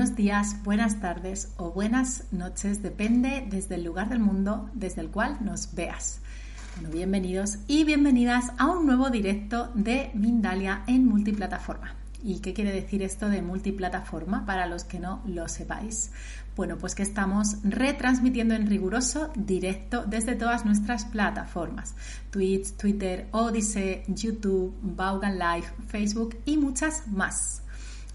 Buenos días, buenas tardes o buenas noches, depende desde el lugar del mundo desde el cual nos veas. Bueno, bienvenidos y bienvenidas a un nuevo directo de Mindalia en multiplataforma. ¿Y qué quiere decir esto de multiplataforma para los que no lo sepáis? Bueno, pues que estamos retransmitiendo en riguroso directo desde todas nuestras plataformas: Twitch, Twitter, Odyssey, YouTube, Vaughan Live, Facebook y muchas más.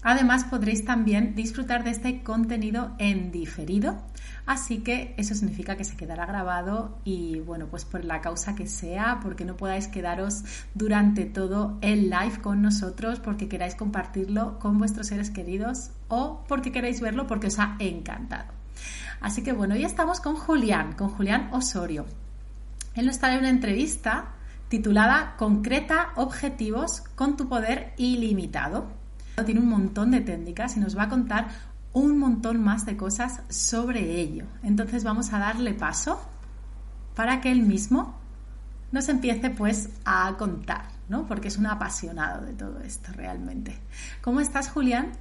Además podréis también disfrutar de este contenido en diferido, así que eso significa que se quedará grabado y bueno, pues por la causa que sea, porque no podáis quedaros durante todo el live con nosotros, porque queráis compartirlo con vuestros seres queridos o porque queréis verlo porque os ha encantado. Así que bueno, hoy estamos con Julián, con Julián Osorio. Él nos trae una entrevista titulada Concreta objetivos con tu poder ilimitado. Tiene un montón de técnicas y nos va a contar un montón más de cosas sobre ello. Entonces vamos a darle paso para que él mismo nos empiece pues a contar, ¿no? Porque es un apasionado de todo esto realmente. ¿Cómo estás, Julián?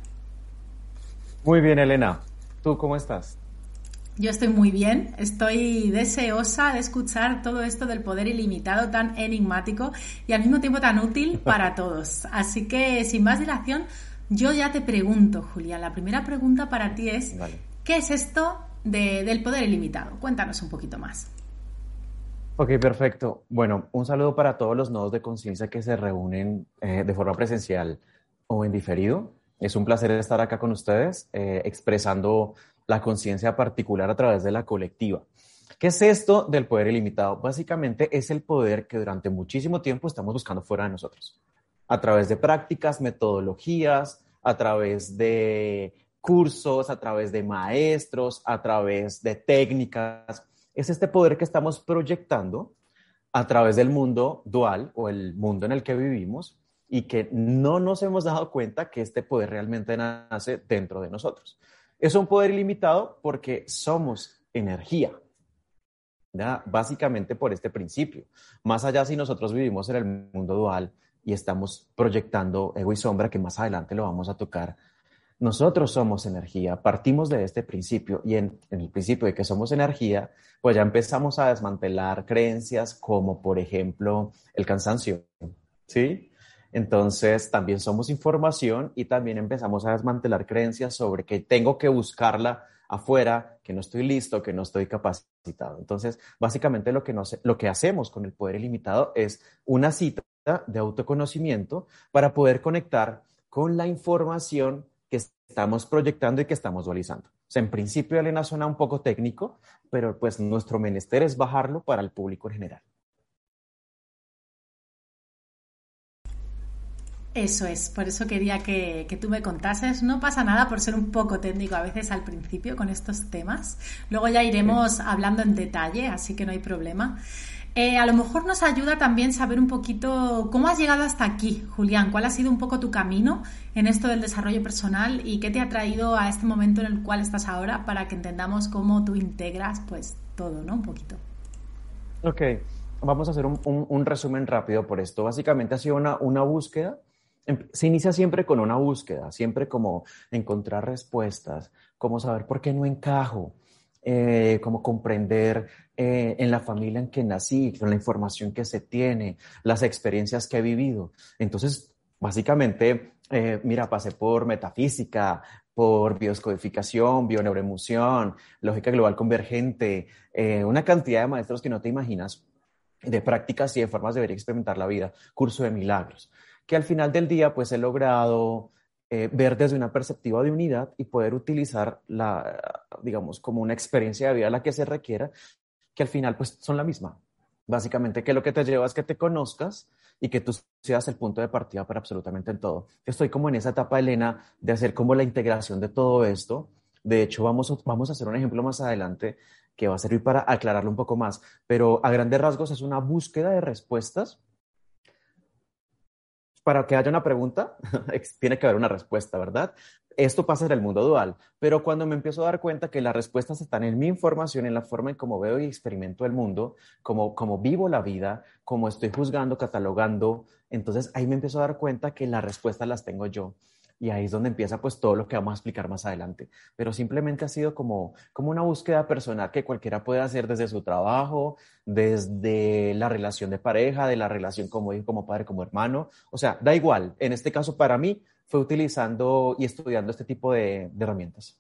Muy bien, Elena. ¿Tú cómo estás? Yo estoy muy bien, estoy deseosa de escuchar todo esto del poder ilimitado tan enigmático y al mismo tiempo tan útil para todos. Así que, sin más dilación, yo ya te pregunto, Julián, la primera pregunta para ti es, ¿qué es esto del poder ilimitado? Cuéntanos un poquito más. Ok, perfecto. Bueno, un saludo para todos los nodos de conciencia que se reúnen eh, de forma presencial o en diferido. Es un placer estar acá con ustedes, eh, expresando la conciencia particular a través de la colectiva. ¿Qué es esto del poder ilimitado? Básicamente es el poder que durante muchísimo tiempo estamos buscando fuera de nosotros, a través de prácticas, metodologías, a través de cursos, a través de maestros, a través de técnicas. Es este poder que estamos proyectando a través del mundo dual o el mundo en el que vivimos y que no nos hemos dado cuenta que este poder realmente nace dentro de nosotros. Es un poder ilimitado porque somos energía. Básicamente por este principio. Más allá si nosotros vivimos en el mundo dual y estamos proyectando ego y sombra, que más adelante lo vamos a tocar, nosotros somos energía, partimos de este principio y en, en, el principio de que somos energía, pues ya empezamos a desmantelar creencias como por ejemplo el cansancio, ¿sí? Entonces, también somos información y también empezamos a desmantelar creencias sobre que tengo que buscarla afuera, que no estoy listo, que no estoy capacitado. Entonces, básicamente lo que, lo que hacemos con el poder ilimitado es una cita de autoconocimiento para poder conectar con la información que estamos proyectando y que estamos dualizando. En principio, Elena, suena un poco técnico, pero pues nuestro menester es bajarlo para el público en general. Eso es, por eso quería que, tú me contases. No pasa nada por ser un poco técnico a veces al principio con estos temas. Luego ya iremos hablando en detalle, así que no hay problema. Eh, a lo mejor nos ayuda también saber un poquito cómo has llegado hasta aquí, Julián. ¿Cuál ha sido un poco tu camino en esto del desarrollo personal y qué te ha traído a este momento en el cual estás ahora para que entendamos cómo tú integras pues todo, ¿no? Un poquito. Ok, vamos a hacer un, resumen rápido por esto. Básicamente ha sido una, una búsqueda se inicia siempre con una búsqueda, siempre como encontrar respuestas, como saber por qué no encajo, eh, como comprender eh, en la familia en que nací, con la información que se tiene, las experiencias que he vivido. Entonces, básicamente, eh, mira, pasé por metafísica, por bioscodificación, bioneuroemoción, lógica global convergente, una cantidad de maestros que no te imaginas, de prácticas y de formas de ver y experimentar la vida, curso de milagros que al final del día pues he logrado eh, ver desde una perspectiva de unidad y poder utilizar la, digamos, como una experiencia de vida la que se requiera, que al final pues son la misma. Básicamente que lo que te lleva es que te conozcas y que tú seas el punto de partida para absolutamente en todo. Estoy como en esa etapa, Elena, de hacer como la integración de todo esto. De hecho, vamos, vamos a hacer un ejemplo más adelante que va a servir para aclararlo un poco más, pero a grandes rasgos es una búsqueda de respuestas. Para que haya una pregunta, tiene que haber una respuesta, ¿verdad? Esto pasa en el mundo dual, pero cuando me empiezo a dar cuenta que las respuestas están en mi información, en la forma en cómo veo y experimento el mundo, cómo, vivo la vida, cómo estoy juzgando, catalogando, entonces ahí me empiezo a dar cuenta que las respuestas las tengo yo. Y ahí es donde empieza pues todo lo que vamos a explicar más adelante. Pero simplemente ha sido como, como una búsqueda personal que cualquiera puede hacer desde su trabajo, desde la relación de pareja, de la relación como hijo, como padre, como hermano. O sea, da igual. En este caso, para mí, fue utilizando y estudiando este tipo de, de herramientas.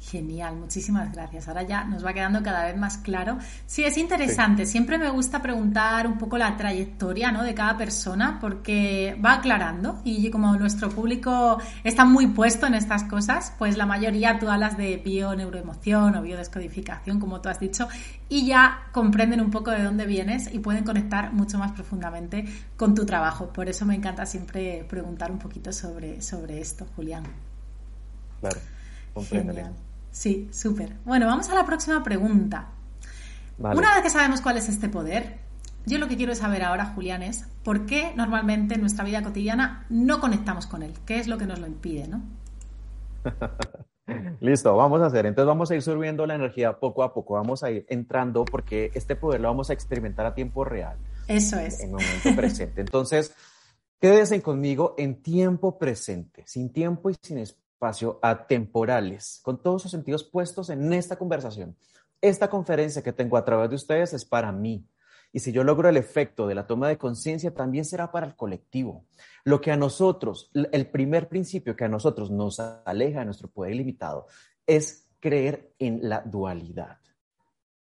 Genial, muchísimas gracias. Ahora ya nos va quedando cada vez más claro. Sí, es interesante. Siempre me gusta preguntar un poco la trayectoria ¿no? de cada persona porque va aclarando y como nuestro público está muy puesto en estas cosas, pues la mayoría tú hablas de bio-neuroemoción o biodescodificación, como tú has dicho, y ya comprenden un poco de dónde vienes y pueden conectar mucho más profundamente con tu trabajo. Por eso me encanta siempre preguntar un poquito sobre, sobre esto, Julián. Claro, comprendo. Sí, súper. Bueno, vamos a la próxima pregunta. Una vez que sabemos cuál es este poder, yo lo que quiero saber ahora, Julián, es por qué normalmente en nuestra vida cotidiana no conectamos con él. ¿Qué es lo que nos lo impide, no? Listo, vamos a hacer. Entonces vamos a ir subiendo la energía poco a poco. Vamos a ir entrando porque este poder lo vamos a experimentar a tiempo real. Eso es. En momento presente. Entonces, quédense conmigo en tiempo presente, sin tiempo y sin espacio espacio atemporales, con todos sus sentidos puestos en esta conversación. Esta conferencia que tengo a través de ustedes es para mí. Y si yo logro el efecto de la toma de conciencia, también será para el colectivo. Lo que a nosotros, el primer principio que a nosotros nos aleja de nuestro poder ilimitado es creer en la dualidad.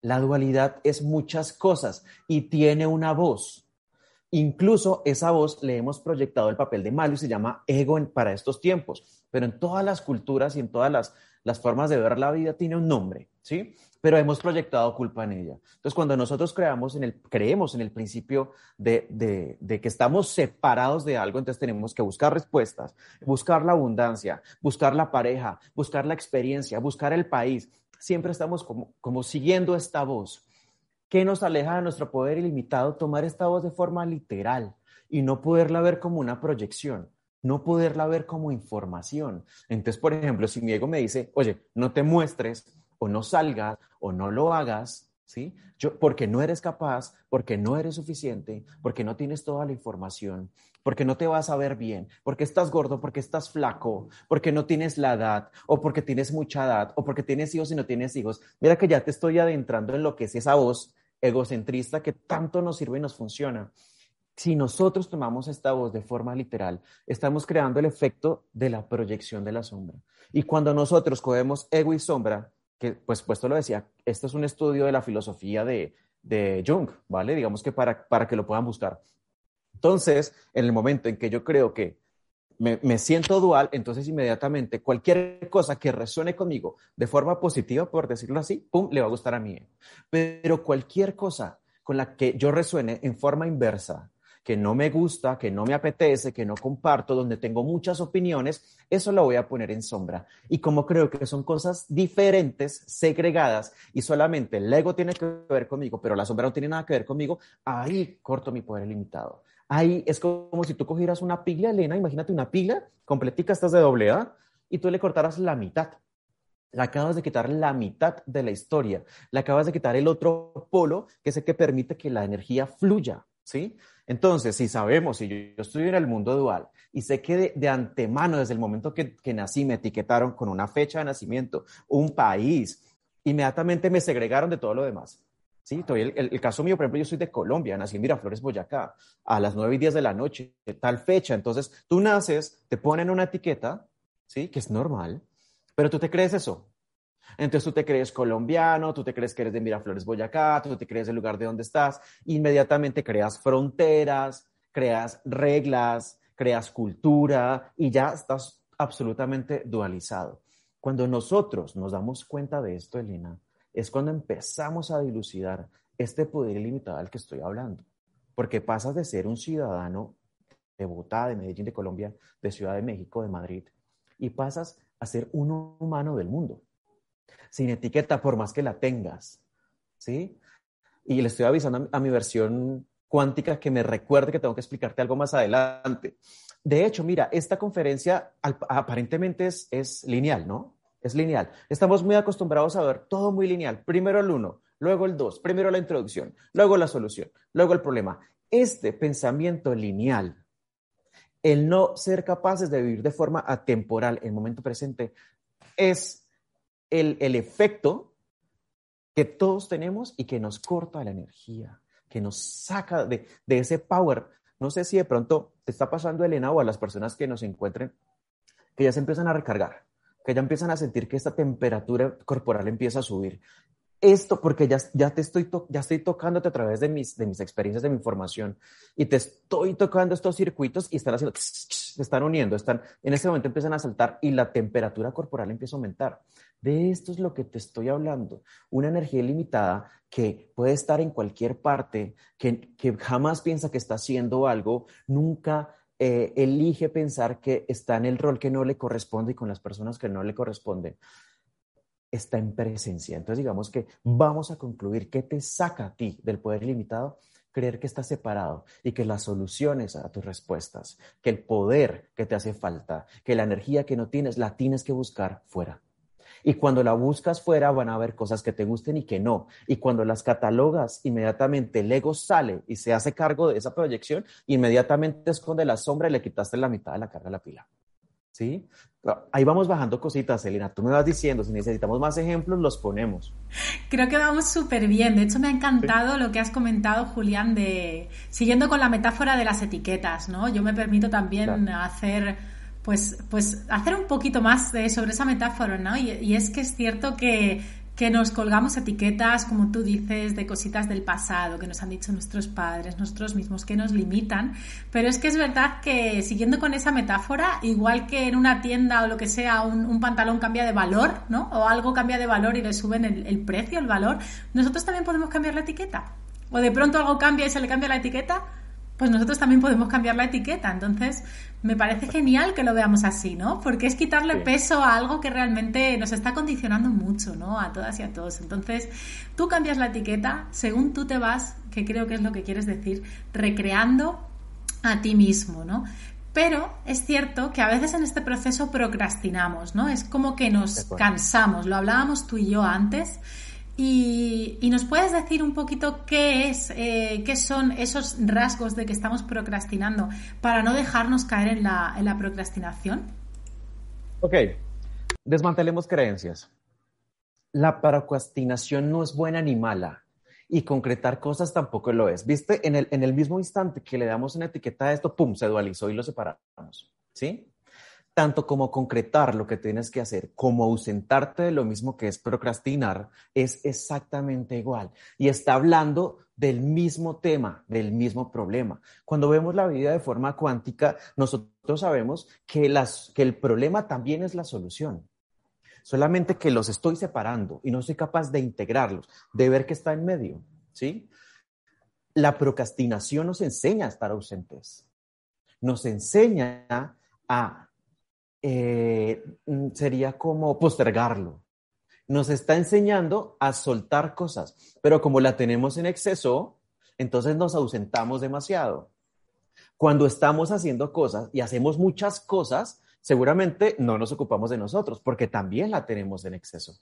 La dualidad es muchas cosas y tiene una voz. Incluso esa voz le hemos proyectado el papel de malo y se llama ego para estos tiempos, pero en todas las culturas y en todas las, formas de ver la vida tiene un nombre, ¿sí? Pero hemos proyectado culpa en ella. Entonces, cuando nosotros creamos en el, creemos en el principio de, de que estamos separados de algo, entonces tenemos que buscar respuestas, buscar la abundancia, buscar la pareja, buscar la experiencia, buscar el país. Siempre estamos como, como siguiendo esta voz. ¿Qué nos aleja de nuestro poder ilimitado tomar esta voz de forma literal y no poderla ver como una proyección, no poderla ver como información? Entonces, por ejemplo, si mi ego me dice, oye, no te muestres o no salgas o no lo hagas, ¿sí? Yo, porque no eres capaz, porque no eres suficiente, porque no tienes toda la información, porque no te vas a ver bien, porque estás gordo, porque estás flaco, porque no tienes la edad, o porque tienes mucha edad, o porque tienes hijos y no tienes hijos. Mira que ya te estoy adentrando en lo que es esa voz egocentrista que tanto nos sirve y nos funciona. Si nosotros tomamos esta voz de forma literal, estamos creando el efecto de la proyección de la sombra. Y cuando nosotros cogemos ego y sombra, que pues puesto lo decía, esto es un estudio de la filosofía de, de Jung, ¿vale? Digamos que para, para que lo puedan buscar. Entonces, en el momento en que yo creo que me, siento dual, entonces inmediatamente cualquier cosa que resuene conmigo de forma positiva, por decirlo así, ¡pum!, le va a gustar a mí. Pero cualquier cosa con la que yo resuene en forma inversa, que no me gusta, que no me apetece, que no comparto, donde tengo muchas opiniones, eso lo voy a poner en sombra. Y como creo que son cosas diferentes, segregadas, y solamente el ego tiene que ver conmigo, pero la sombra no tiene nada que ver conmigo, ahí corto mi poder limitado. Ahí es como si tú cogieras una pila, Elena, imagínate una pila completica, estas de doble A, y tú le cortaras la mitad. Le acabas de quitar la mitad de la historia. Le acabas de quitar el otro polo, que es el que permite que la energía fluya, ¿sí? Entonces, si sabemos, si yo, estoy en el mundo dual y sé que de, antemano, desde el momento que, que nací, me etiquetaron con una fecha de nacimiento, un país, inmediatamente me segregaron de todo lo demás. Sí, el, caso mío, por ejemplo, yo soy de Colombia, nací en Miraflores, Boyacá, a las 9 y 10 de la noche, tal fecha. Entonces, tú naces, te ponen una etiqueta, ¿sí? Que es normal, pero tú te crees eso. Entonces, tú te crees colombiano, tú te crees que eres de Miraflores, Boyacá, tú te crees el lugar de donde estás, inmediatamente creas fronteras, creas reglas, creas cultura y ya estás absolutamente dualizado. Cuando nosotros nos damos cuenta de esto, Elena, es cuando empezamos a dilucidar este poder ilimitado al que estoy hablando. Porque pasas de ser un ciudadano de Bogotá, de Medellín, de Colombia, de Ciudad de México, de Madrid, y pasas a ser un humano del mundo, sin etiqueta por más que la tengas, ¿sí? Y le estoy avisando a mi versión cuántica que me recuerde que tengo que explicarte algo más adelante. De hecho, mira, esta conferencia aparentemente es, es lineal, ¿no? Es lineal. Estamos muy acostumbrados a ver todo muy lineal. Primero el uno, luego el dos, primero la introducción, luego la solución, luego el problema. Este pensamiento lineal, el no ser capaces de vivir de forma atemporal el momento presente, es el, el efecto que todos tenemos y que nos corta la energía, que nos saca de, de ese power no sé si de pronto te está pasando, Elena, o a las personas que nos encuentren, que ya se empiezan a recargar, que ya empiezan a sentir que esta temperatura corporal empieza a subir. Esto porque ya, ya te estoy, ya estoy tocándote a través de mis, de mis experiencias, de mi información, y te estoy tocando estos circuitos y están haciendo, se están uniendo, están, en ese momento empiezan a saltar y la temperatura corporal empieza a aumentar. De esto es lo que te estoy hablando. Una energía ilimitada que puede estar en cualquier parte, que, jamás piensa que está haciendo algo, nunca eh, elige pensar que está en el rol que no le corresponde y con las personas que no le corresponden. Está en presencia. Entonces digamos que vamos a concluir qué te saca a ti del poder ilimitado creer que estás separado y que las soluciones a tus respuestas, que el poder que te hace falta, que la energía que no tienes, la tienes que buscar fuera. Y cuando la buscas fuera van a haber cosas que te gusten y que no. Y cuando las catalogas, inmediatamente el ego sale y se hace cargo de esa proyección, inmediatamente esconde la sombra y le quitaste la mitad de la carga de la pila. ¿Sí? Ahí vamos bajando cositas, Elena. Tú me vas diciendo, si necesitamos más ejemplos, los ponemos. Creo que vamos súper bien. De hecho, me ha encantado lo que has comentado, Julián, de siguiendo con la metáfora de las etiquetas, ¿no? Yo me permito también hacer pues, pues hacer un poquito más sobre esa metáfora, ¿no? Y, es que es cierto que, que, nos colgamos etiquetas, como tú dices, de cositas del pasado que nos han dicho nuestros padres, nosotros mismos, que nos limitan. Pero es que es verdad que, siguiendo con esa metáfora, igual que en una tienda o lo que sea, un, pantalón cambia de valor, ¿no? O algo cambia de valor y le suben el, el precio, el valor, nosotros también podemos cambiar la etiqueta. O de pronto algo cambia y se le cambia la etiqueta, pues nosotros también podemos cambiar la etiqueta. Entonces, me parece genial que lo veamos así, ¿no? Porque es quitarle peso a algo que realmente nos está condicionando mucho, ¿no? A todas y a todos. Entonces, tú cambias la etiqueta según tú te vas, que creo que es lo que quieres decir, recreando a ti mismo, ¿no? Pero es cierto que a veces en este proceso procrastinamos, ¿no? Es como que nos cansamos. Lo hablábamos tú y yo antes y, nos puedes decir un poquito qué es, eh, qué son esos rasgos de que estamos procrastinando para no dejarnos caer en la, procrastinación. Ok, desmantelemos creencias. La procrastinación no es buena ni mala y concretar cosas tampoco lo es. ¿Viste? En el, en el mismo instante que le damos una etiqueta a esto, ¡pum!, se dualizó y lo separamos. ¿Sí? Tanto como concretar lo que tienes que hacer, como ausentarte de lo mismo que es procrastinar, es exactamente igual. Y está hablando del mismo tema, del mismo problema. Cuando vemos la vida de forma cuántica, nosotros sabemos que, las, que el problema también es la solución. Solamente que los estoy separando y no soy capaz de integrarlos, de ver que está en medio. ¿sí? La procrastinación nos enseña a estar ausentes. Nos enseña a eh, mm, sería como postergarlo. Nos está enseñando a soltar cosas, pero como la tenemos en exceso, entonces nos ausentamos demasiado. Cuando estamos haciendo cosas y hacemos muchas cosas, seguramente no nos ocupamos de nosotros, porque también la tenemos en exceso.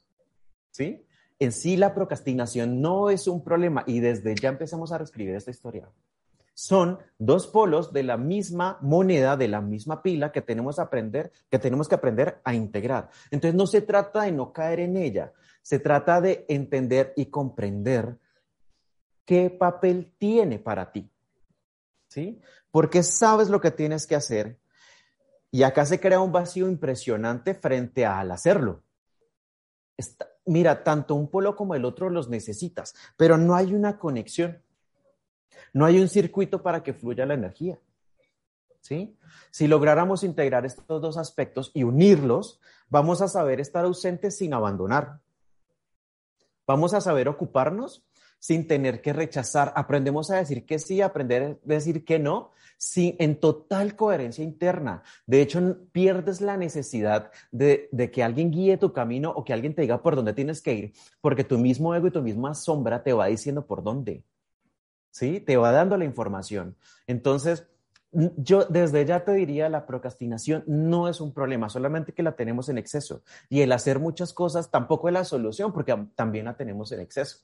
¿Sí? En sí la procrastinación no es un problema y desde ya empezamos a reescribir esta historia son dos polos de la misma moneda, de la misma pila que tenemos, aprender, que tenemos que aprender a integrar. Entonces no se trata de no caer en ella, se trata de entender y comprender qué papel tiene para ti. ¿Sí? Porque sabes lo que tienes que hacer y acá se crea un vacío impresionante frente al hacerlo. mira, tanto un polo como el otro los necesitas, pero no hay una conexión. No hay un circuito para que fluya la energía. ¿Sí? Si lográramos integrar estos dos aspectos y unirlos, vamos a saber estar ausentes sin abandonar. Vamos a saber ocuparnos sin tener que rechazar. Aprendemos a decir que sí, aprender a decir que no, sin, en total coherencia interna. De hecho, pierdes la necesidad de, de, que alguien guíe tu camino o que alguien te diga por dónde tienes que ir, porque tu mismo ego y tu misma sombra te va diciendo por dónde. ¿Sí? Te va dando la información. Entonces, yo desde ya te diría, la procrastinación no es un problema, solamente que la tenemos en exceso. Y el hacer muchas cosas tampoco es la solución, porque también la tenemos en exceso.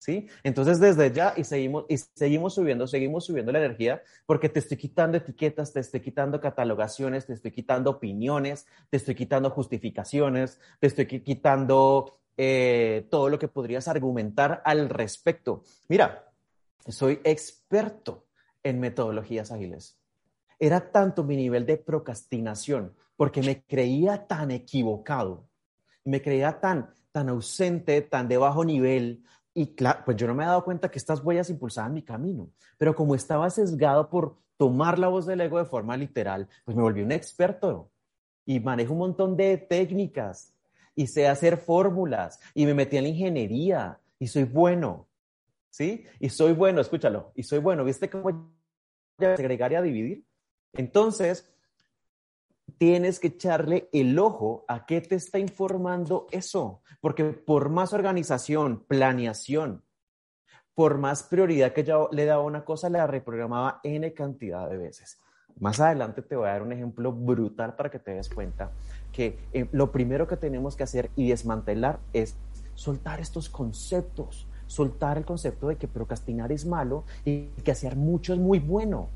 ¿Sí? Entonces, desde ya, y seguimos, y seguimos subiendo, seguimos subiendo la energía, porque te estoy quitando etiquetas, te estoy quitando catalogaciones, te estoy quitando opiniones, te estoy quitando justificaciones, te estoy quitando eh, todo lo que podrías argumentar al respecto. Mira, soy experto en metodologías ágiles. Era tanto mi nivel de procrastinación, porque me creía tan equivocado, me creía tan, tan ausente, tan de bajo nivel, y claro, pues yo no me he dado cuenta que estas huellas impulsaban mi camino, pero como estaba sesgado por tomar la voz del ego de forma literal, pues me volví un experto y manejo un montón de técnicas y sé hacer fórmulas y me metí en la ingeniería y soy bueno, ¿sí? Y soy bueno, escúchalo, y soy bueno, ¿viste cómo agregar y a dividir? Entonces, tienes que echarle el ojo a qué te está informando eso, porque por más organización, planeación, por más prioridad que yo le daba una cosa, la reprogramaba N cantidad de veces. Más adelante te voy a dar un ejemplo brutal para que te des cuenta que eh, lo primero que tenemos que hacer y desmantelar es soltar estos conceptos, soltar el concepto de que procrastinar es malo y que hacer mucho es muy bueno.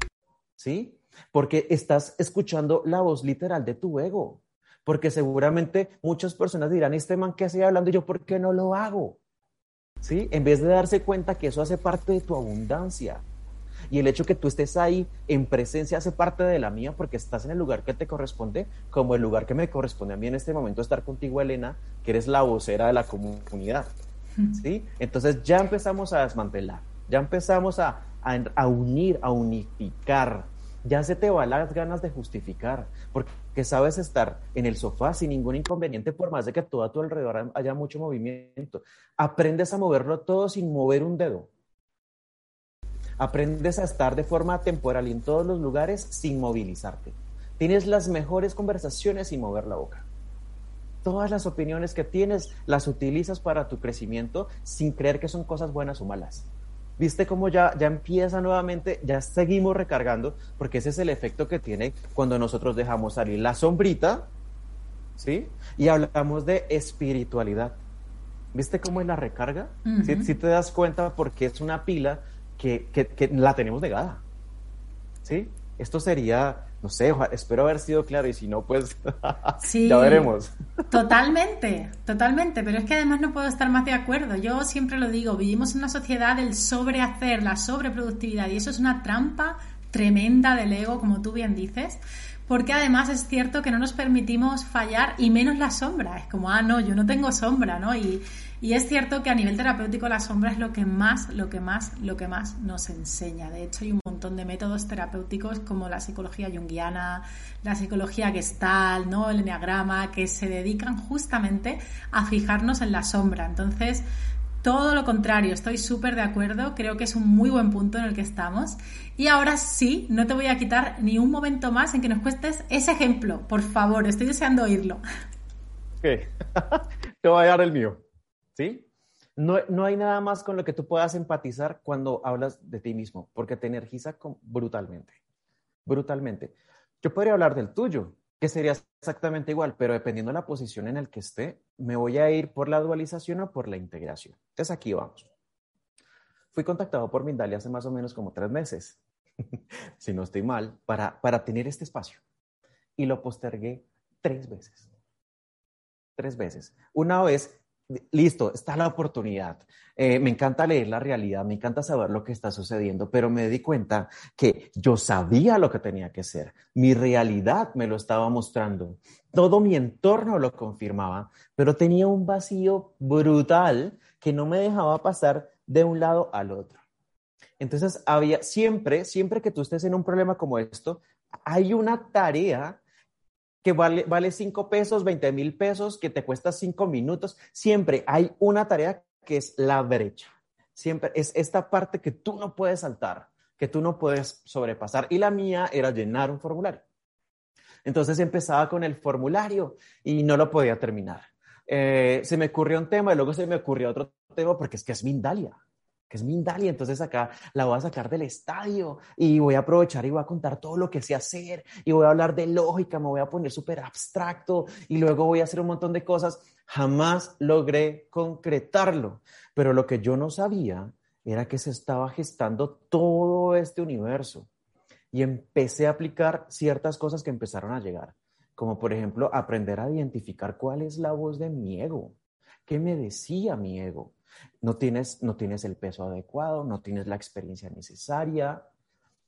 ¿Sí? porque estás escuchando la voz literal de tu ego. Porque seguramente muchas personas dirán, este man que sigue hablando, ¿y yo por qué no lo hago? ¿Sí? En vez de darse cuenta que eso hace parte de tu abundancia. Y el hecho que tú estés ahí en presencia hace parte de la mía porque estás en el lugar que te corresponde, como el lugar que me corresponde a mí en este momento estar contigo, Elena, que eres la vocera de la comunidad. ¿Sí? Entonces ya empezamos a desmantelar, ya empezamos a, a unir, a unificar, ya se te van las ganas de justificar, porque sabes estar en el sofá sin ningún inconveniente, por más de que todo a tu alrededor haya mucho movimiento. Aprendes a moverlo todo sin mover un dedo. Aprendes a estar de forma temporal en todos los lugares sin movilizarte. Tienes las mejores conversaciones sin mover la boca. Todas las opiniones que tienes las utilizas para tu crecimiento sin creer que son cosas buenas o malas. ¿Viste cómo ya, ya empieza nuevamente? Ya seguimos recargando, porque ese es el efecto que tiene cuando nosotros dejamos salir la sombrita, ¿sí? Y hablamos de espiritualidad. ¿Viste cómo es la recarga? ¿Sí, te das cuenta porque es una pila que, que, que la tenemos negada, ¿sí? Esto sería no sé, espero haber sido claro y si no, pues ya veremos. Totalmente, totalmente, pero es que además no puedo estar más de acuerdo. Yo siempre lo digo, vivimos en una sociedad del sobrehacer, la sobreproductividad y eso es una trampa tremenda del ego, como tú bien dices, porque además es cierto que no nos permitimos fallar y menos la sombra. Es como, ah, no, yo no tengo sombra, ¿no? Y, y es cierto que a nivel terapéutico la sombra es lo que más, lo que más, lo que más nos enseña. De hecho, hay un montón de métodos terapéuticos como la psicología junguiana, la psicología gestal, ¿no? el enneagrama, que se dedican justamente a fijarnos en la sombra. Entonces, todo lo contrario, estoy súper de acuerdo, creo que es un muy buen punto en el que estamos. Y ahora sí, no te voy a quitar ni un momento más en que nos cuestes ese ejemplo, por favor, estoy deseando oírlo. Ok, te voy a dar el mío. ¿Sí? No, no, hay nada más con lo que tú puedas empatizar cuando hablas de ti mismo, porque te energiza brutalmente, brutalmente. Yo podría hablar del tuyo, que sería exactamente igual, pero dependiendo de la posición en la que esté, me voy a ir por la dualización o por la integración. Entonces aquí vamos. Fui contactado por Mindalia hace más o menos como tres meses, si no estoy mal, para, para tener este espacio. Y lo postergué tres veces. Tres veces. Una vez listo, está la oportunidad. Eh, me encanta leer la realidad, me encanta saber lo que está sucediendo, pero me di cuenta que yo sabía lo que tenía que ser. Mi realidad me lo estaba mostrando. Todo mi entorno lo confirmaba, pero tenía un vacío brutal que no me dejaba pasar de un lado al otro. Entonces, había siempre, siempre que tú estés en un problema como esto, hay una tarea que vale, vale 5 pesos, 20 mil pesos, que te cuesta 5 minutos. Siempre hay una tarea que es la brecha. siempre es esta parte que tú no puedes saltar, que tú no puedes sobrepasar. Y la mía era llenar un formulario. Entonces empezaba con el formulario y no lo podía terminar. Eh, se me ocurrió un tema y luego se me ocurrió otro tema porque es que es Mindalia que es Mindalia, entonces acá la voy a sacar del estadio y voy a aprovechar y voy a contar todo lo que sé hacer y voy a hablar de lógica, me voy a poner súper abstracto y luego voy a hacer un montón de cosas. Jamás logré concretarlo, pero lo que yo no sabía era que se estaba gestando todo este universo y empecé a aplicar ciertas cosas que empezaron a llegar, como por ejemplo aprender a identificar cuál es la voz de mi ego, qué me decía mi ego no tienes, no tienes el peso adecuado, no tienes la experiencia necesaria,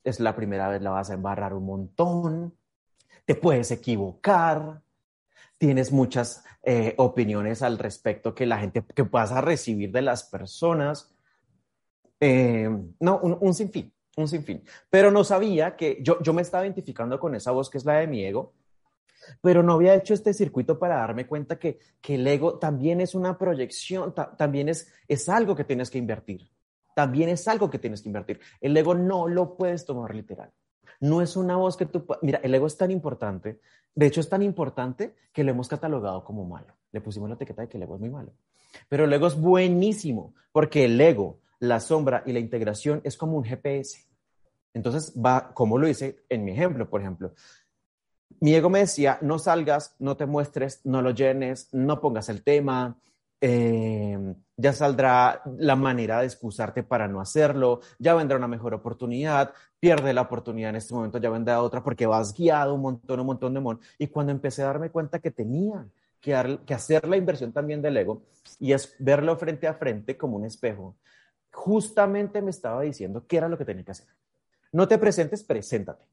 es la primera vez la vas a embarrar un montón, te puedes equivocar, tienes muchas eh, opiniones al respecto que la gente, que vas a recibir de las personas. Eh, no, un, un, sinfín, un sinfín. Pero no sabía que yo, yo me estaba identificando con esa voz que es la de mi ego pero no había hecho este circuito para darme cuenta que, que el ego también es una proyección, también es, es algo que tienes que invertir, también es algo que tienes que invertir. El ego no lo puedes tomar literal. No es una voz que tú... Mira, el ego es tan importante, de hecho es tan importante que lo hemos catalogado como malo. Le pusimos la etiqueta de que el ego es muy malo. Pero el ego es buenísimo, porque el ego, la sombra y la integración es como un GPS. Entonces va, como lo hice en mi ejemplo, por ejemplo, mi ego me decía, no salgas, no te muestres, no lo llenes, no pongas el tema, eh, ya saldrá la manera de excusarte para no hacerlo, ya vendrá una mejor oportunidad, pierde la oportunidad en este momento, ya vendrá otra porque vas guiado un montón, un montón de mon. Y cuando empecé a darme cuenta que tenía que, hacer la inversión también del ego y es verlo frente a frente como un espejo, justamente me estaba diciendo qué era lo que tenía que hacer. No te presentes, preséntate.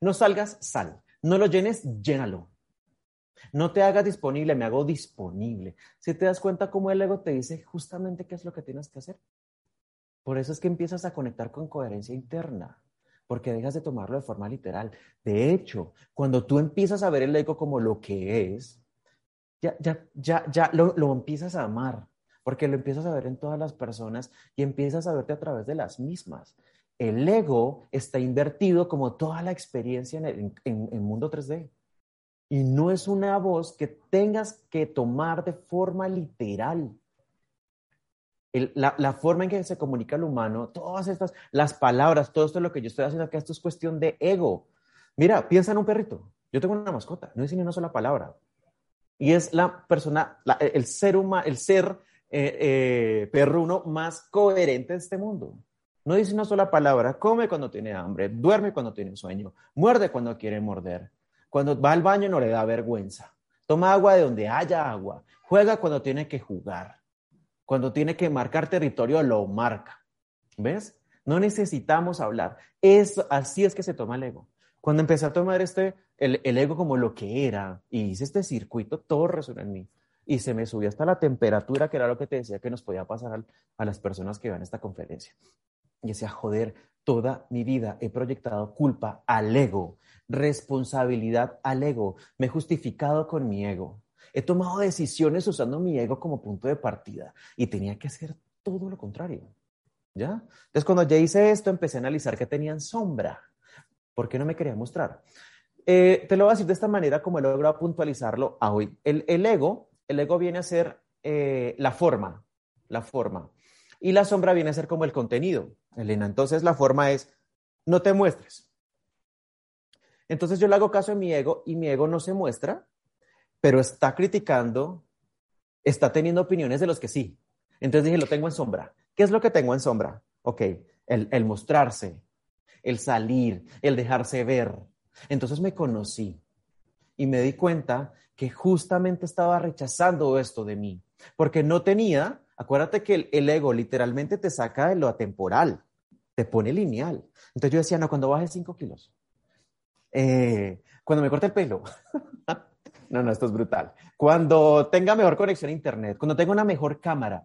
No salgas, sal. No lo llenes, llénalo. No te hagas disponible, me hago disponible. Si te das cuenta cómo el ego te dice justamente qué es lo que tienes que hacer. Por eso es que empiezas a conectar con coherencia interna, porque dejas de tomarlo de forma literal. De hecho, cuando tú empiezas a ver el ego como lo que es, ya, ya, ya, ya lo, lo empiezas a amar, porque lo empiezas a ver en todas las personas y empiezas a verte a través de las mismas el ego está invertido como toda la experiencia en el mundo 3D. Y no es una voz que tengas que tomar de forma literal. la, forma en que se comunica el humano, todas estas, las palabras, todo esto lo que yo estoy haciendo acá, esto es cuestión de ego. Mira, piensa en un perrito. Yo tengo una mascota, no dice ni una sola palabra. Y es la persona, el ser humano, el ser eh, eh, perruno más coherente de este mundo. No dice una sola palabra, come cuando tiene hambre, duerme cuando tiene sueño, muerde cuando quiere morder. Cuando va al baño no le da vergüenza. Toma agua de donde haya agua. Juega cuando tiene que jugar. Cuando tiene que marcar territorio, lo marca. ¿Ves? No necesitamos hablar. Es, así es que se toma el ego. Cuando empecé a tomar este, el, ego como lo que era y hice este circuito, todo resonó en mí. Y se me subió hasta la temperatura, que era lo que te decía que nos podía pasar a las personas que van a esta conferencia. Y decía, joder, toda mi vida he proyectado culpa al ego, responsabilidad al ego, me he justificado con mi ego, he tomado decisiones usando mi ego como punto de partida y tenía que hacer todo lo contrario. ¿Ya? Entonces, cuando ya hice esto, empecé a analizar que tenían sombra. ¿Por qué no me quería mostrar? Eh, te lo voy a decir de esta manera como he logrado puntualizarlo a hoy. El, ego, el ego viene a ser eh, la forma, la forma. Y la sombra viene a ser como el contenido. Elena. Entonces la forma es, no te muestres. Entonces yo le hago caso a mi ego y mi ego no se muestra, pero está criticando, está teniendo opiniones de los que sí. Entonces dije, lo tengo en sombra. ¿Qué es lo que tengo en sombra? Ok, el, el mostrarse, el salir, el dejarse ver. Entonces me conocí y me di cuenta que justamente estaba rechazando esto de mí, porque no tenía Acuérdate que el, ego literalmente te saca de lo atemporal, te pone lineal. Entonces yo decía, no, cuando baje 5 kilos, eh, cuando me corte el pelo, no, no, esto es brutal. Cuando tenga mejor conexión a internet, cuando tenga una mejor cámara,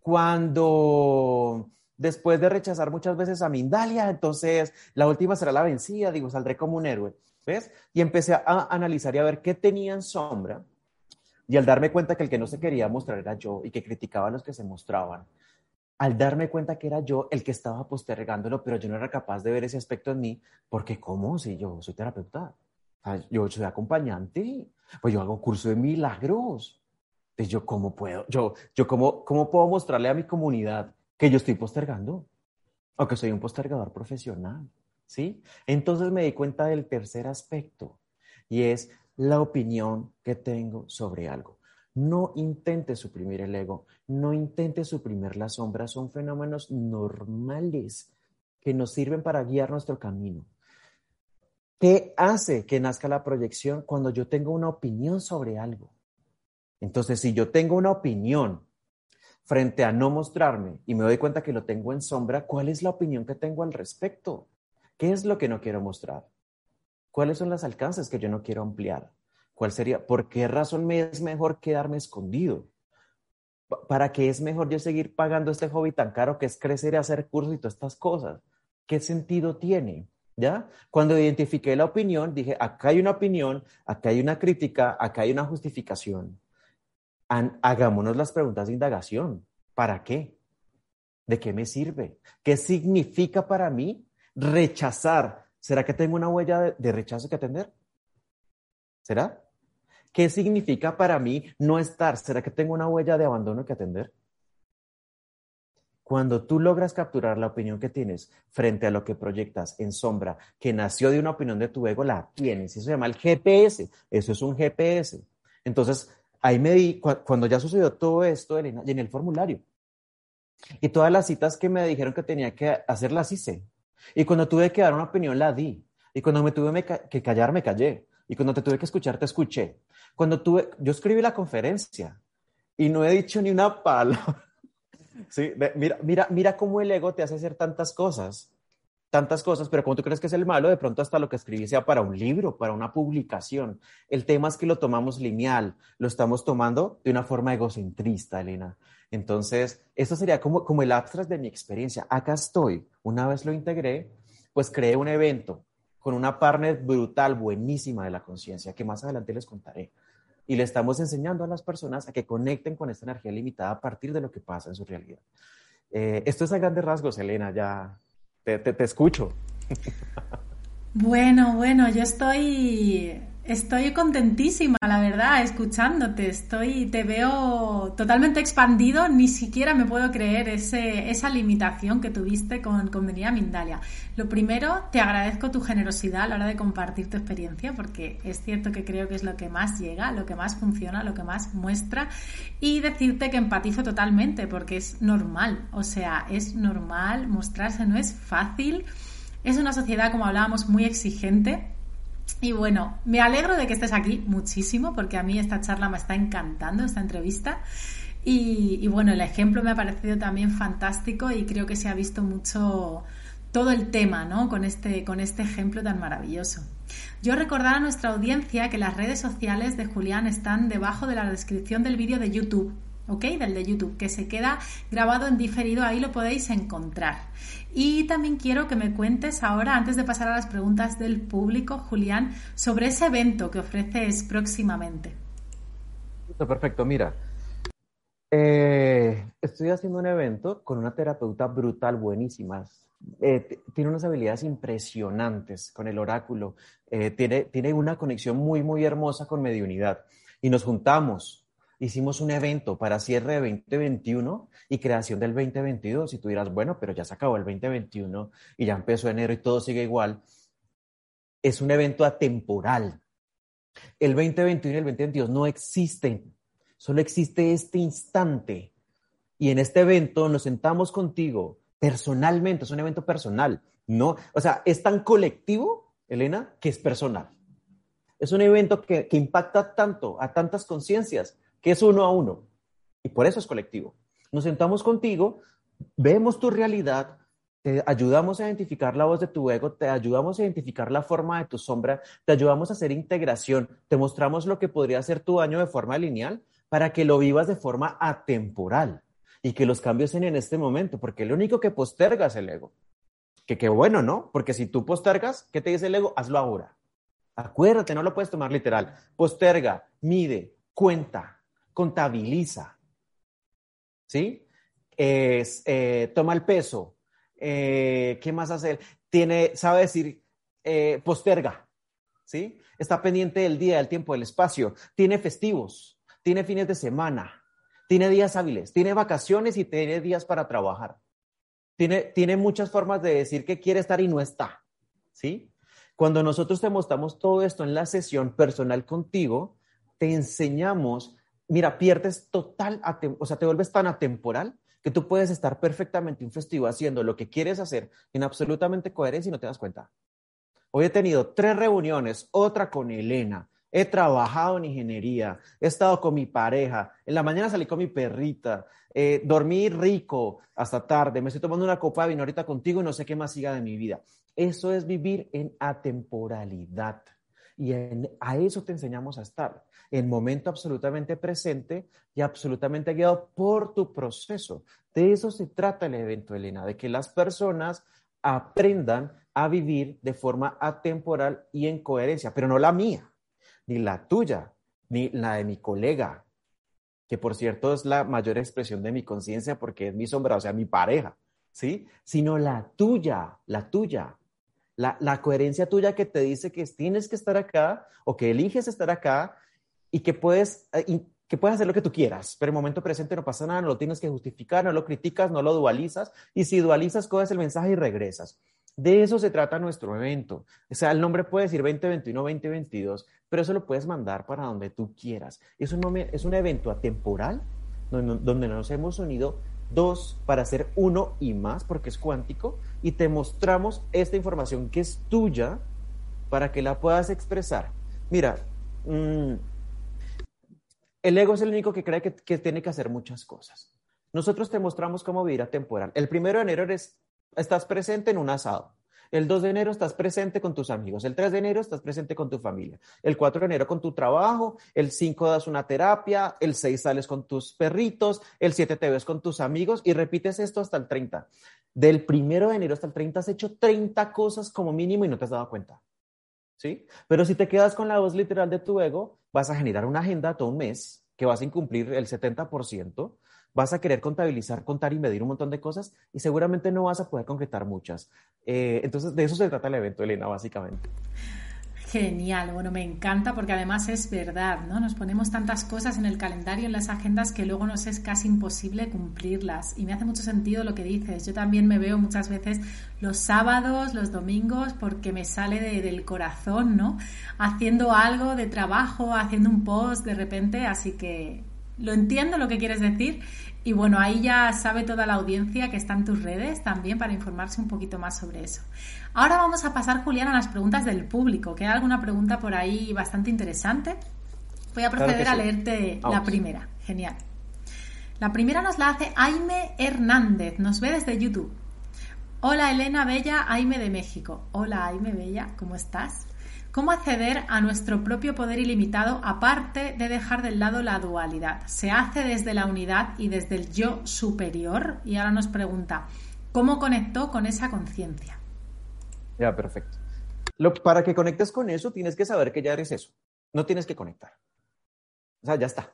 cuando después de rechazar muchas veces a Mindalia, entonces la última será la vencida, digo, saldré como un héroe, ¿ves? Y empecé a analizar y a ver qué tenía en sombra y al darme cuenta que el que no se quería mostrar era yo y que criticaba a los que se mostraban, al darme cuenta que era yo el que estaba postergándolo, pero yo no era capaz de ver ese aspecto en mí, porque ¿cómo? Si yo soy terapeuta, yo soy acompañante, pues yo hago curso de milagros. Entonces yo, ¿cómo puedo? Yo, yo ¿cómo, ¿cómo puedo mostrarle a mi comunidad que yo estoy postergando? O que soy un postergador profesional, ¿sí? Entonces me di cuenta del tercer aspecto, y es la opinión que tengo sobre algo. No intente suprimir el ego, no intente suprimir la sombra, son fenómenos normales que nos sirven para guiar nuestro camino. ¿Qué hace que nazca la proyección cuando yo tengo una opinión sobre algo? Entonces, si yo tengo una opinión frente a no mostrarme y me doy cuenta que lo tengo en sombra, ¿cuál es la opinión que tengo al respecto? ¿Qué es lo que no quiero mostrar? ¿Cuáles son los alcances que yo no quiero ampliar? ¿Cuál sería? ¿Por qué razón me es mejor quedarme escondido? ¿Para qué es mejor yo seguir pagando este hobby tan caro que es crecer y hacer cursos y todas estas cosas? ¿Qué sentido tiene? ¿Ya? Cuando identifiqué la opinión, dije, acá hay una opinión, acá hay una crítica, acá hay una justificación. hagámonos las preguntas de indagación. ¿Para qué? ¿De qué me sirve? ¿Qué significa para mí rechazar? ¿Será que tengo una huella de rechazo que atender? ¿Será? ¿Qué significa para mí no estar? ¿Será que tengo una huella de abandono que atender? Cuando tú logras capturar la opinión que tienes frente a lo que proyectas en sombra, que nació de una opinión de tu ego, la tienes. Eso se llama el GPS. Eso es un GPS. Entonces, ahí me di, cuando ya sucedió todo esto, Elena, llené el formulario. Y todas las citas que me dijeron que tenía que hacer las hice. Y cuando tuve que dar una opinión, la di. Y cuando me tuve que callar, me callé. Y cuando te tuve que escuchar, te escuché. Cuando tuve, yo escribí la conferencia y no he dicho ni una palabra. Sí, mira, mira, mira cómo el ego te hace hacer tantas cosas, tantas cosas, pero como tú crees que es el malo, de pronto hasta lo que escribí sea para un libro, para una publicación. El tema es que lo tomamos lineal, lo estamos tomando de una forma egocentrista, Elena. Entonces, esto sería como, el abstract de mi experiencia. Acá estoy. Una vez lo integré, pues creé un evento con una partner brutal, buenísima de la conciencia, que más adelante les contaré. Y le estamos enseñando a las personas a que conecten con esta energía limitada a partir de lo que pasa en su realidad. Eh, esto es a grandes rasgos, Elena, ya te, te escucho. Bueno, bueno, yo estoy Estoy contentísima, la verdad, escuchándote. Estoy, te veo totalmente expandido. Ni siquiera me puedo creer esa limitación que tuviste con, con venir a Mindalia. Lo primero, te agradezco tu generosidad a la hora de compartir tu experiencia, porque es cierto que creo que es lo que más llega, lo que más funciona, lo que más muestra. Y decirte que empatizo totalmente, porque es normal. O sea, es normal mostrarse, no es fácil. Es una sociedad, como hablábamos, muy exigente y bueno, me alegro de que estés aquí muchísimo porque a mí esta charla me está encantando, esta entrevista. Y, bueno, el ejemplo me ha parecido también fantástico y creo que se ha visto mucho todo el tema, ¿no? Con este, con este ejemplo tan maravilloso. Yo recordar a nuestra audiencia que las redes sociales de Julián están debajo de la descripción del vídeo de YouTube. ¿Ok? Del de YouTube, que se queda grabado en diferido, ahí lo podéis encontrar. Y también quiero que me cuentes ahora, antes de pasar a las preguntas del público, Julián, sobre ese evento que ofreces próximamente. Perfecto, mira. Eh, estoy haciendo un evento con una terapeuta brutal, buenísima. Eh, tiene unas habilidades impresionantes con el oráculo. Eh, tiene, tiene una conexión muy, muy hermosa con mediunidad. Y nos juntamos hicimos un evento para cierre de 2021 y creación del 2022. Y tú dirás, bueno, pero ya se acabó el 2021 y ya empezó enero y todo sigue igual. Es un evento atemporal. El 2021 y el 2022 no existen, solo existe este instante. Y en este evento nos sentamos contigo personalmente, es un evento personal, ¿no? O sea, es tan colectivo, Elena, que es personal. Es un evento que, que impacta tanto a tantas conciencias que es uno a uno. Y por eso es colectivo. Nos sentamos contigo, vemos tu realidad, te ayudamos a identificar la voz de tu ego, te ayudamos a identificar la forma de tu sombra, te ayudamos a hacer integración, te mostramos lo que podría ser tu año de forma lineal para que lo vivas de forma atemporal y que los cambios sean en este momento, porque lo único que posterga es el ego. Que qué bueno, ¿no? Porque si tú postergas, ¿qué te dice el ego? Hazlo ahora. Acuérdate, no lo puedes tomar literal. Posterga, mide, cuenta, contabiliza. ¿Sí? es, eh, toma el peso, eh, ¿qué más hacer? Tiene, sabe decir, eh, posterga, ¿sí? Está pendiente del día, del tiempo, del espacio, tiene festivos, tiene fines de semana, tiene días hábiles, tiene vacaciones y tiene días para trabajar. Tiene, tiene muchas formas de decir que quiere estar y no está, ¿sí? Cuando nosotros te mostramos todo esto en la sesión personal contigo, te enseñamos, mira, pierdes total, o sea, te vuelves tan atemporal que tú puedes estar perfectamente un festivo haciendo lo que quieres hacer en absolutamente coherencia y no te das cuenta. Hoy he tenido tres reuniones, otra con Elena, he trabajado en ingeniería, he estado con mi pareja, en la mañana salí con mi perrita, eh, dormí rico hasta tarde, me estoy tomando una copa de vino ahorita contigo y no sé qué más siga de mi vida. Eso es vivir en atemporalidad. Y a eso te enseñamos a estar, en momento absolutamente presente y absolutamente guiado por tu proceso. De eso se trata el evento, Elena, de que las personas aprendan a vivir de forma atemporal y en coherencia, pero no la mía, ni la tuya, ni la de mi colega, que por cierto es la mayor expresión de mi conciencia porque es mi sombra, o sea, mi pareja, ¿sí? Sino la tuya, la tuya. La, coherencia tuya que te dice que tienes que estar acá o que eliges estar acá y que puedes, eh, que puedes hacer lo que tú quieras, pero en el momento presente no pasa nada, no lo tienes que justificar, no lo criticas, no lo dualizas y si dualizas, coges el mensaje y regresas. De eso se trata nuestro evento. O sea, el nombre puede decir 2021, 2022, pero eso lo puedes mandar para donde tú quieras. Es un, es un evento atemporal donde nos hemos unido dos para hacer uno y más, porque es cuántico, y te mostramos esta información que es tuya para que la puedas expresar. Mira, mm, el ego es el único que cree que, que, tiene que hacer muchas cosas. Nosotros te mostramos cómo vivir a temporal. El primero de enero eres, estás presente en un asado. El 2 de enero estás presente con tus amigos. El 3 de enero estás presente con tu familia. El 4 de enero con tu trabajo. El 5 das una terapia. El 6 sales con tus perritos. El 7 te ves con tus amigos y repites esto hasta el 30. Del 1 de enero hasta el 30 has hecho 30 cosas como mínimo y no te has dado cuenta. ¿Sí? Pero si te quedas con la voz literal de tu ego, vas a generar una agenda todo un mes que vas a incumplir el 70% vas a querer contabilizar, contar y medir un montón de cosas y seguramente no vas a poder concretar muchas. Eh, entonces, de eso se trata el evento, Elena, básicamente. Genial, bueno, me encanta porque además es verdad, ¿no? Nos ponemos tantas cosas en el calendario, en las agendas, que luego nos es casi imposible cumplirlas. Y me hace mucho sentido lo que dices. Yo también me veo muchas veces los sábados, los domingos, porque me sale del corazón, ¿no? Haciendo algo de trabajo, haciendo un post de repente, así que lo entiendo lo que quieres decir y bueno, ahí ya sabe toda la audiencia que está en tus redes también para informarse un poquito más sobre eso. Ahora vamos a pasar, Julián, a las preguntas del público. Queda alguna pregunta por ahí bastante interesante. Voy a proceder a leerte la primera. Genial. La primera nos la hace Aime Hernández, nos ve desde YouTube. Hola Elena Bella, Aime de México. Hola Aime Bella, ¿cómo estás? ¿Cómo acceder a nuestro propio poder ilimitado aparte de dejar de lado la dualidad? Se hace desde la unidad y desde el yo superior. Y ahora nos pregunta, ¿cómo conectó con esa conciencia? Ya, perfecto. para que conectes con eso, tienes que saber que ya eres eso. No tienes que conectar. O sea, ya está.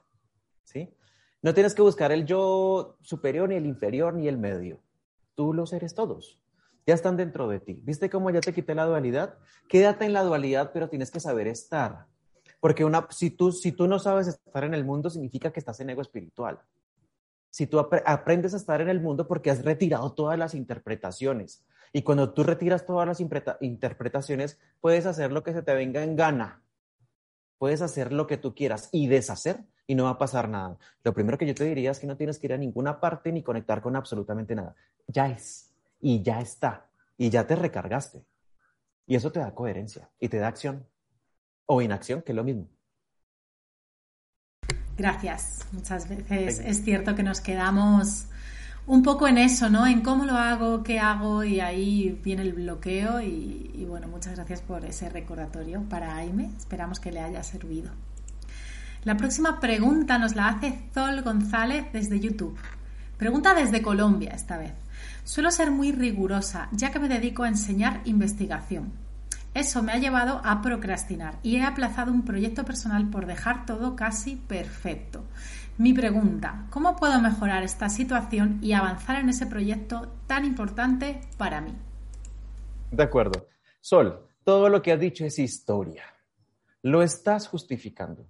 ¿Sí? No tienes que buscar el yo superior, ni el inferior, ni el medio. Tú los eres todos ya están dentro de ti. ¿Viste cómo ya te quité la dualidad? Quédate en la dualidad, pero tienes que saber estar. Porque una, si, tú, si tú no sabes estar en el mundo, significa que estás en ego espiritual. Si tú aprendes a estar en el mundo porque has retirado todas las interpretaciones. Y cuando tú retiras todas las interpretaciones, puedes hacer lo que se te venga en gana. Puedes hacer lo que tú quieras y deshacer y no va a pasar nada. Lo primero que yo te diría es que no tienes que ir a ninguna parte ni conectar con absolutamente nada. Ya es y ya está, y ya te recargaste. Y eso te da coherencia y te da acción o inacción, que es lo mismo. Gracias. Muchas veces es cierto que nos quedamos un poco en eso, ¿no? En cómo lo hago, qué hago y ahí viene el bloqueo y, y bueno, muchas gracias por ese recordatorio para Aime. Esperamos que le haya servido. La próxima pregunta nos la hace Zol González desde YouTube. Pregunta desde Colombia esta vez. Suelo ser muy rigurosa, ya que me dedico a enseñar investigación. Eso me ha llevado a procrastinar y he aplazado un proyecto personal por dejar todo casi perfecto. Mi pregunta, ¿cómo puedo mejorar esta situación y avanzar en ese proyecto tan importante para mí? De acuerdo. Sol, todo lo que has dicho es historia. Lo estás justificando.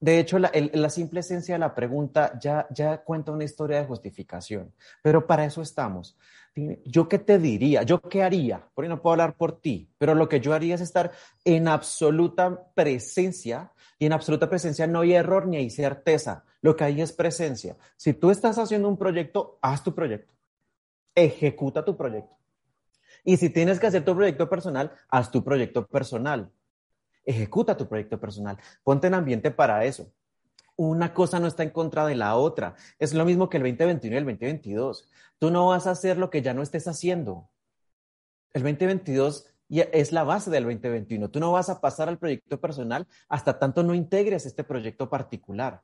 De hecho, la, simple esencia de la pregunta ya, ya cuenta una historia de justificación, pero para eso estamos. ¿Yo qué te diría? ¿Yo qué haría? Por no puedo hablar por ti, pero lo que yo haría es estar en absoluta presencia y en absoluta presencia no hay error ni hay certeza. Lo que hay es presencia. Si tú estás haciendo un proyecto, haz tu proyecto. Ejecuta tu proyecto. Y si tienes que hacer tu proyecto personal, haz tu proyecto personal. Ejecuta tu proyecto personal. Ponte en ambiente para eso. Una cosa no está en contra de la otra. Es lo mismo que el 2021 y el 2022. Tú no vas a hacer lo que ya no estés haciendo. El 2022 es la base del 2021. Tú no vas a pasar al proyecto personal hasta tanto no integres este proyecto particular.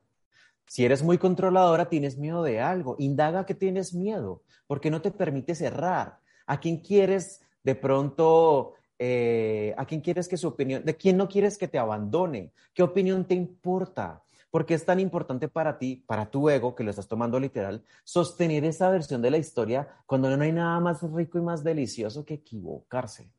Si eres muy controladora, tienes miedo de algo. Indaga que tienes miedo, porque no te permite cerrar. ¿A quién quieres de pronto eh, a quién quieres que su opinión, de quién no quieres que te abandone, qué opinión te importa, porque es tan importante para ti, para tu ego, que lo estás tomando literal, sostener esa versión de la historia cuando no hay nada más rico y más delicioso que equivocarse.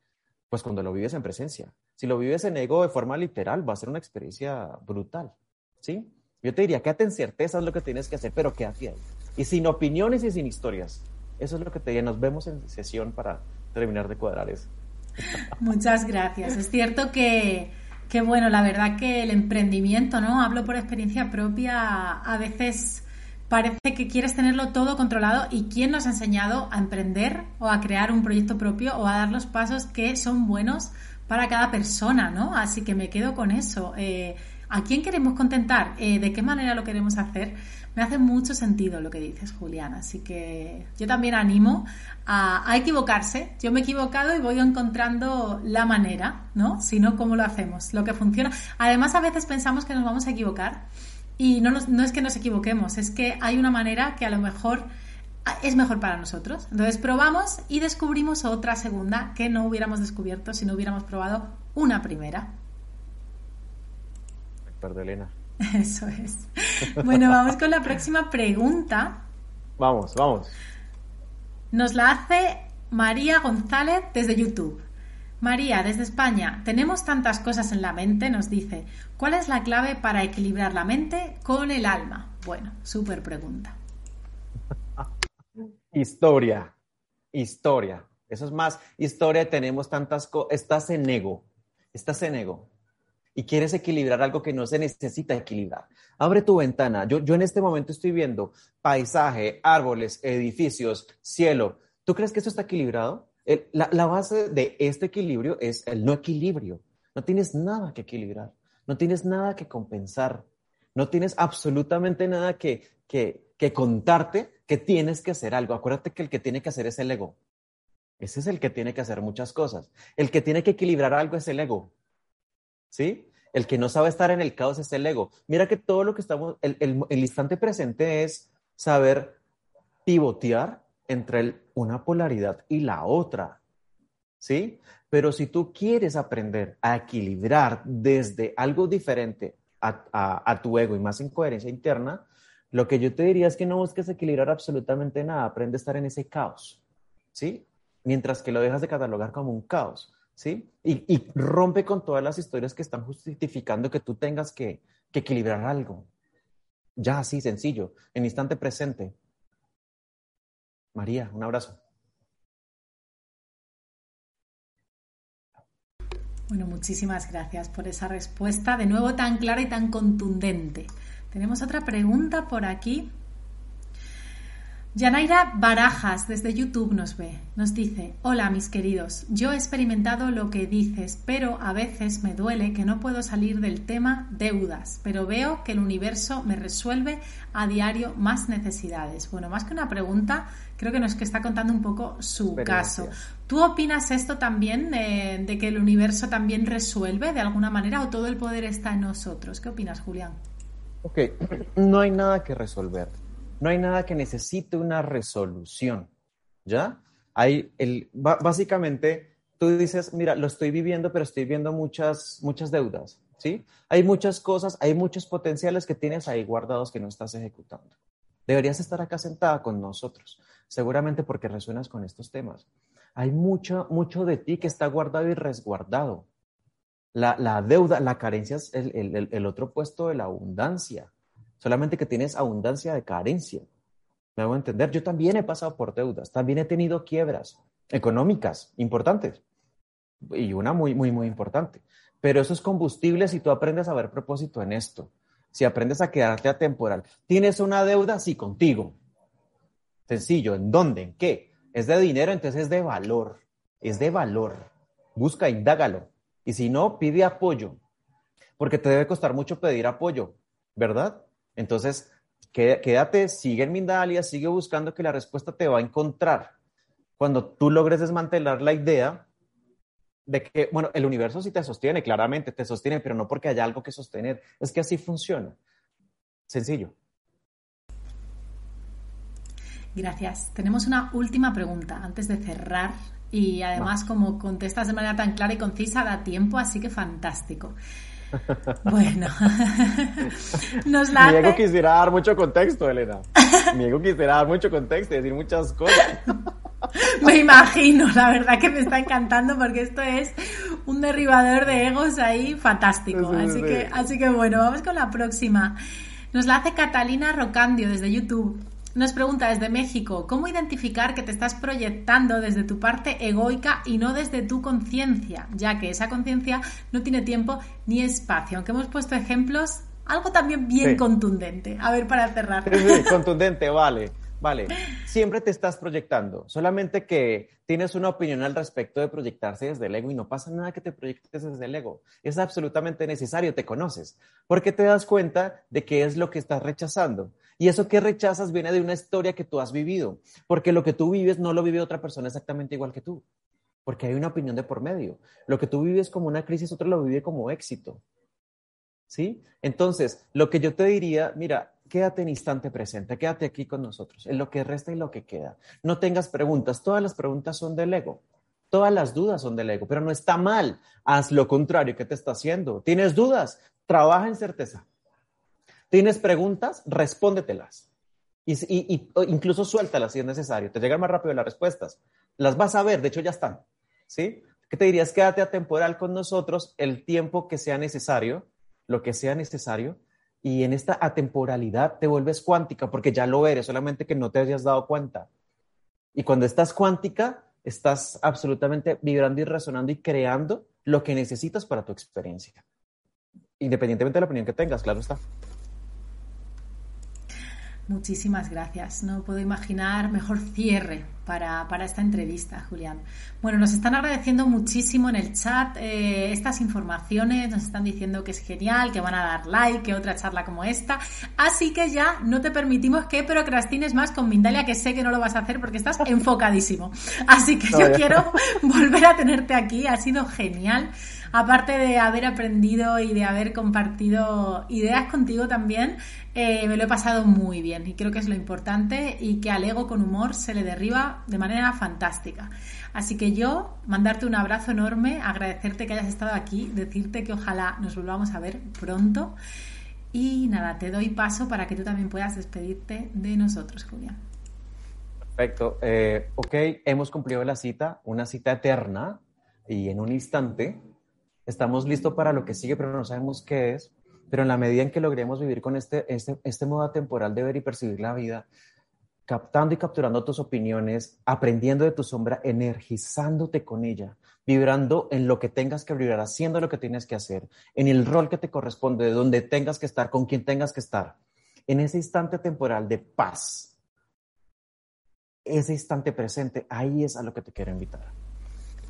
Pues cuando lo vives en presencia. Si lo vives en ego de forma literal, va a ser una experiencia brutal. ¿Sí? Yo te diría, quédate en certeza, es lo que tienes que hacer, pero quédate ahí. Y sin opiniones y sin historias. Eso es lo que te diría. Nos vemos en sesión para terminar de cuadrar eso. Muchas gracias. Es cierto que, que, bueno, la verdad que el emprendimiento, ¿no? Hablo por experiencia propia, a veces parece que quieres tenerlo todo controlado y quién nos ha enseñado a emprender o a crear un proyecto propio o a dar los pasos que son buenos para cada persona, ¿no? Así que me quedo con eso. Eh, ¿A quién queremos contentar? Eh, ¿De qué manera lo queremos hacer? Me hace mucho sentido lo que dices, Juliana. Así que yo también animo a, equivocarse. Yo me he equivocado y voy encontrando la manera, ¿no? Si no, ¿cómo lo hacemos? Lo que funciona. Además, a veces pensamos que nos vamos a equivocar y no, no es que nos equivoquemos, es que hay una manera que a lo mejor es mejor para nosotros. Entonces probamos y descubrimos otra segunda que no hubiéramos descubierto si no hubiéramos probado una primera. Perdón, Elena. Eso es. Bueno, vamos con la próxima pregunta. Vamos, vamos. Nos la hace María González desde YouTube. María, desde España, tenemos tantas cosas en la mente, nos dice, ¿cuál es la clave para equilibrar la mente con el alma? Bueno, súper pregunta. Historia, historia. Eso es más, historia, tenemos tantas cosas, estás en ego, estás en ego y quieres equilibrar algo que no se necesita equilibrar. Abre tu ventana. Yo, yo en este momento estoy viendo paisaje, árboles, edificios, cielo. ¿Tú crees que eso está equilibrado? la, la, base de este equilibrio es el no equilibrio. No tienes nada que equilibrar, no tienes nada que compensar, no tienes absolutamente nada que, que, que contarte que tienes que hacer algo. Acuérdate que el que tiene que hacer es el ego. Ese es el que tiene que hacer muchas cosas. El que tiene que equilibrar algo es el ego. ¿Sí? El que no sabe estar en el caos es el ego. Mira que todo lo que estamos, el, el, instante presente es saber pivotear entre una polaridad y la otra, ¿sí? Pero si tú quieres aprender a equilibrar desde algo diferente a, a, tu ego y más incoherencia interna, lo que yo te diría es que no busques equilibrar absolutamente nada, aprende a estar en ese caos, ¿sí? Mientras que lo dejas de catalogar como un caos. ¿Sí? Y, rompe con todas las historias que están justificando que tú tengas que, equilibrar algo. Ya así, sencillo, en instante presente. María, un abrazo. Bueno, muchísimas gracias por esa respuesta, de nuevo tan clara y tan contundente. Tenemos otra pregunta por aquí Yanaira Barajas desde YouTube nos ve, nos dice, hola mis queridos, yo he experimentado lo que dices, pero a veces me duele que no puedo salir del tema deudas, pero veo que el universo me resuelve a diario más necesidades. Bueno, más que una pregunta, creo que nos está contando un poco su caso. ¿Tú opinas esto también de, de que el universo también resuelve de alguna manera o todo el poder está en nosotros? ¿Qué opinas, Julián? Ok, no hay nada que resolver no hay nada que necesite una resolución, ¿ya? Hay el, básicamente tú dices, mira, lo estoy viviendo, pero estoy viendo muchas, muchas deudas, ¿sí? Hay muchas cosas, hay muchos potenciales que tienes ahí guardados que no estás ejecutando. Deberías estar acá sentada con nosotros, seguramente porque resuenas con estos temas. Hay mucho, mucho de ti que está guardado y resguardado. La, deuda, la carencia es el, el otro puesto de la abundancia. Solamente que tienes abundancia de carencia. Me hago entender. Yo también he pasado por deudas, también he tenido quiebras económicas importantes y una muy, muy, muy importante. Pero eso es combustible si tú aprendes a ver propósito en esto. Si aprendes a quedarte atemporal. ¿Tienes una deuda? Sí, contigo. Sencillo. ¿En dónde? ¿En qué? Es de dinero, entonces es de valor. Es de valor. Busca, indágalo. Y si no, pide apoyo. Porque te debe costar mucho pedir apoyo, ¿verdad? Entonces, quédate, sigue en Mindalia, sigue buscando que la respuesta te va a encontrar. Cuando tú logres desmantelar la idea de que, bueno, el universo sí te sostiene, claramente te sostiene, pero no porque haya algo que sostener. Es que así funciona. Sencillo. Gracias. Tenemos una última pregunta antes de cerrar y además como contestas de manera tan clara y concisa da tiempo, así que fantástico. Bueno, nos la Mi ego quisiera dar mucho contexto, Elena. Mi ego quisiera dar mucho contexto y decir muchas cosas. Me imagino, la verdad que me está encantando porque esto es un derribador de egos ahí fantástico. así, Que, así que bueno, vamos con la próxima. Nos la hace Catalina Rocandio desde YouTube. Nos pregunta desde México, ¿cómo identificar que te estás proyectando desde tu parte egoica y no desde tu conciencia? Ya que esa conciencia no tiene tiempo ni espacio. Aunque hemos puesto ejemplos, algo también bien contundente. A ver, para cerrar. Sí, contundente, vale. Vale, siempre te estás proyectando, solamente que tienes una opinión al respecto de proyectarse desde el ego y no pasa nada que te proyectes desde el ego. Es absolutamente necesario, te conoces, porque te das cuenta de qué es lo que estás rechazando. Y eso que rechazas viene de una historia que tú has vivido, porque lo que tú vives no lo vive otra persona exactamente igual que tú, porque hay una opinión de por medio. Lo que tú vives como una crisis, otro lo vive como éxito. ¿Sí? Entonces, lo que yo te diría, mira, quédate en instante presente, quédate aquí con nosotros, en lo que resta y lo que queda. No tengas preguntas, todas las preguntas son del ego, todas las dudas son del ego, pero no está mal, haz lo contrario que te está haciendo. ¿Tienes dudas? Trabaja en certeza. ¿Tienes preguntas? Respóndetelas. Y, y, incluso suéltalas si es necesario. Te llegan más rápido las respuestas. Las vas a ver, de hecho ya están. ¿Sí? ¿Qué te dirías? Quédate atemporal con nosotros el tiempo que sea necesario, lo que sea necesario, y en esta atemporalidad te vuelves cuántica porque ya lo eres, solamente que no te hayas dado cuenta. Y cuando estás cuántica, estás absolutamente vibrando y resonando y creando lo que necesitas para tu experiencia. Independientemente de la opinión que tengas, claro está. Muchísimas gracias. No puedo imaginar mejor cierre para, esta entrevista, Julián. Bueno, nos están agradeciendo muchísimo en el chat eh, estas informaciones, nos están diciendo que es genial, que van a dar like, que otra charla como esta. Así que ya no te permitimos que procrastines más con Mindalia, que sé que no lo vas a hacer porque estás enfocadísimo. Así que yo quiero volver a tenerte aquí, ha sido genial aparte de haber aprendido y de haber compartido ideas contigo también, eh, me lo he pasado muy bien y creo que es lo importante y que al ego con humor se le derriba de manera fantástica. Así que yo mandarte un abrazo enorme, agradecerte que hayas estado aquí, decirte que ojalá nos volvamos a ver pronto y nada, te doy paso para que tú también puedas despedirte de nosotros, Julián. Perfecto. Eh, ok, hemos cumplido la cita, una cita eterna y en un instante estamos listos para lo que sigue, pero no sabemos qué es. Pero en la medida en que logremos vivir con este, este, este modo temporal de ver y percibir la vida, captando y capturando tus opiniones, aprendiendo de tu sombra, energizándote con ella, vibrando en lo que tengas que vibrar, haciendo lo que tienes que hacer, en el rol que te corresponde, de donde tengas que estar, con quien tengas que estar, en ese instante temporal de paz, ese instante presente, ahí es a lo que te quiero invitar.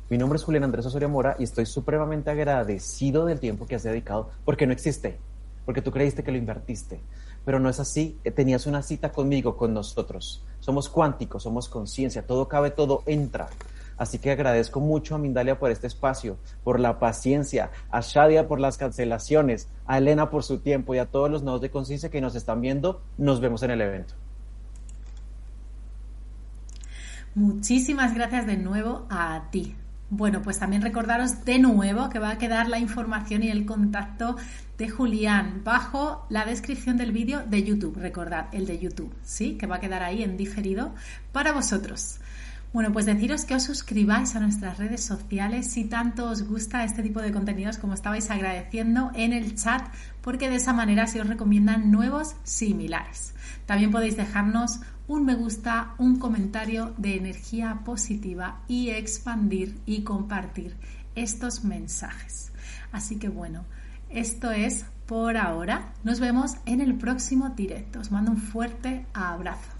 Mi nombre es Julián Andrés Osorio Mora y estoy supremamente agradecido del tiempo que has dedicado porque no existe, porque tú creíste que lo invertiste, pero no es así. Eh, tenías una cita conmigo, con nosotros. Somos cuánticos, somos conciencia, todo cabe, todo entra. Así que agradezco mucho a Mindalia por este espacio, por la paciencia, a Shadia por las cancelaciones, a Elena por su tiempo y a todos los nodos de conciencia que nos están viendo. Nos vemos en el evento. Muchísimas gracias de nuevo a ti Bueno, pues también recordaros de nuevo que va a quedar la información y el contacto de Julián bajo la descripción del vídeo de YouTube. Recordad, el de YouTube, ¿sí? Que va a quedar ahí en diferido para vosotros. Bueno, pues deciros que os suscribáis a nuestras redes sociales si tanto os gusta este tipo de contenidos como estabais agradeciendo en el chat, porque de esa manera se os recomiendan nuevos similares. También podéis dejarnos un me gusta, un comentario de energía positiva y expandir y compartir estos mensajes. Así que bueno, esto es por ahora. Nos vemos en el próximo directo. Os mando un fuerte abrazo.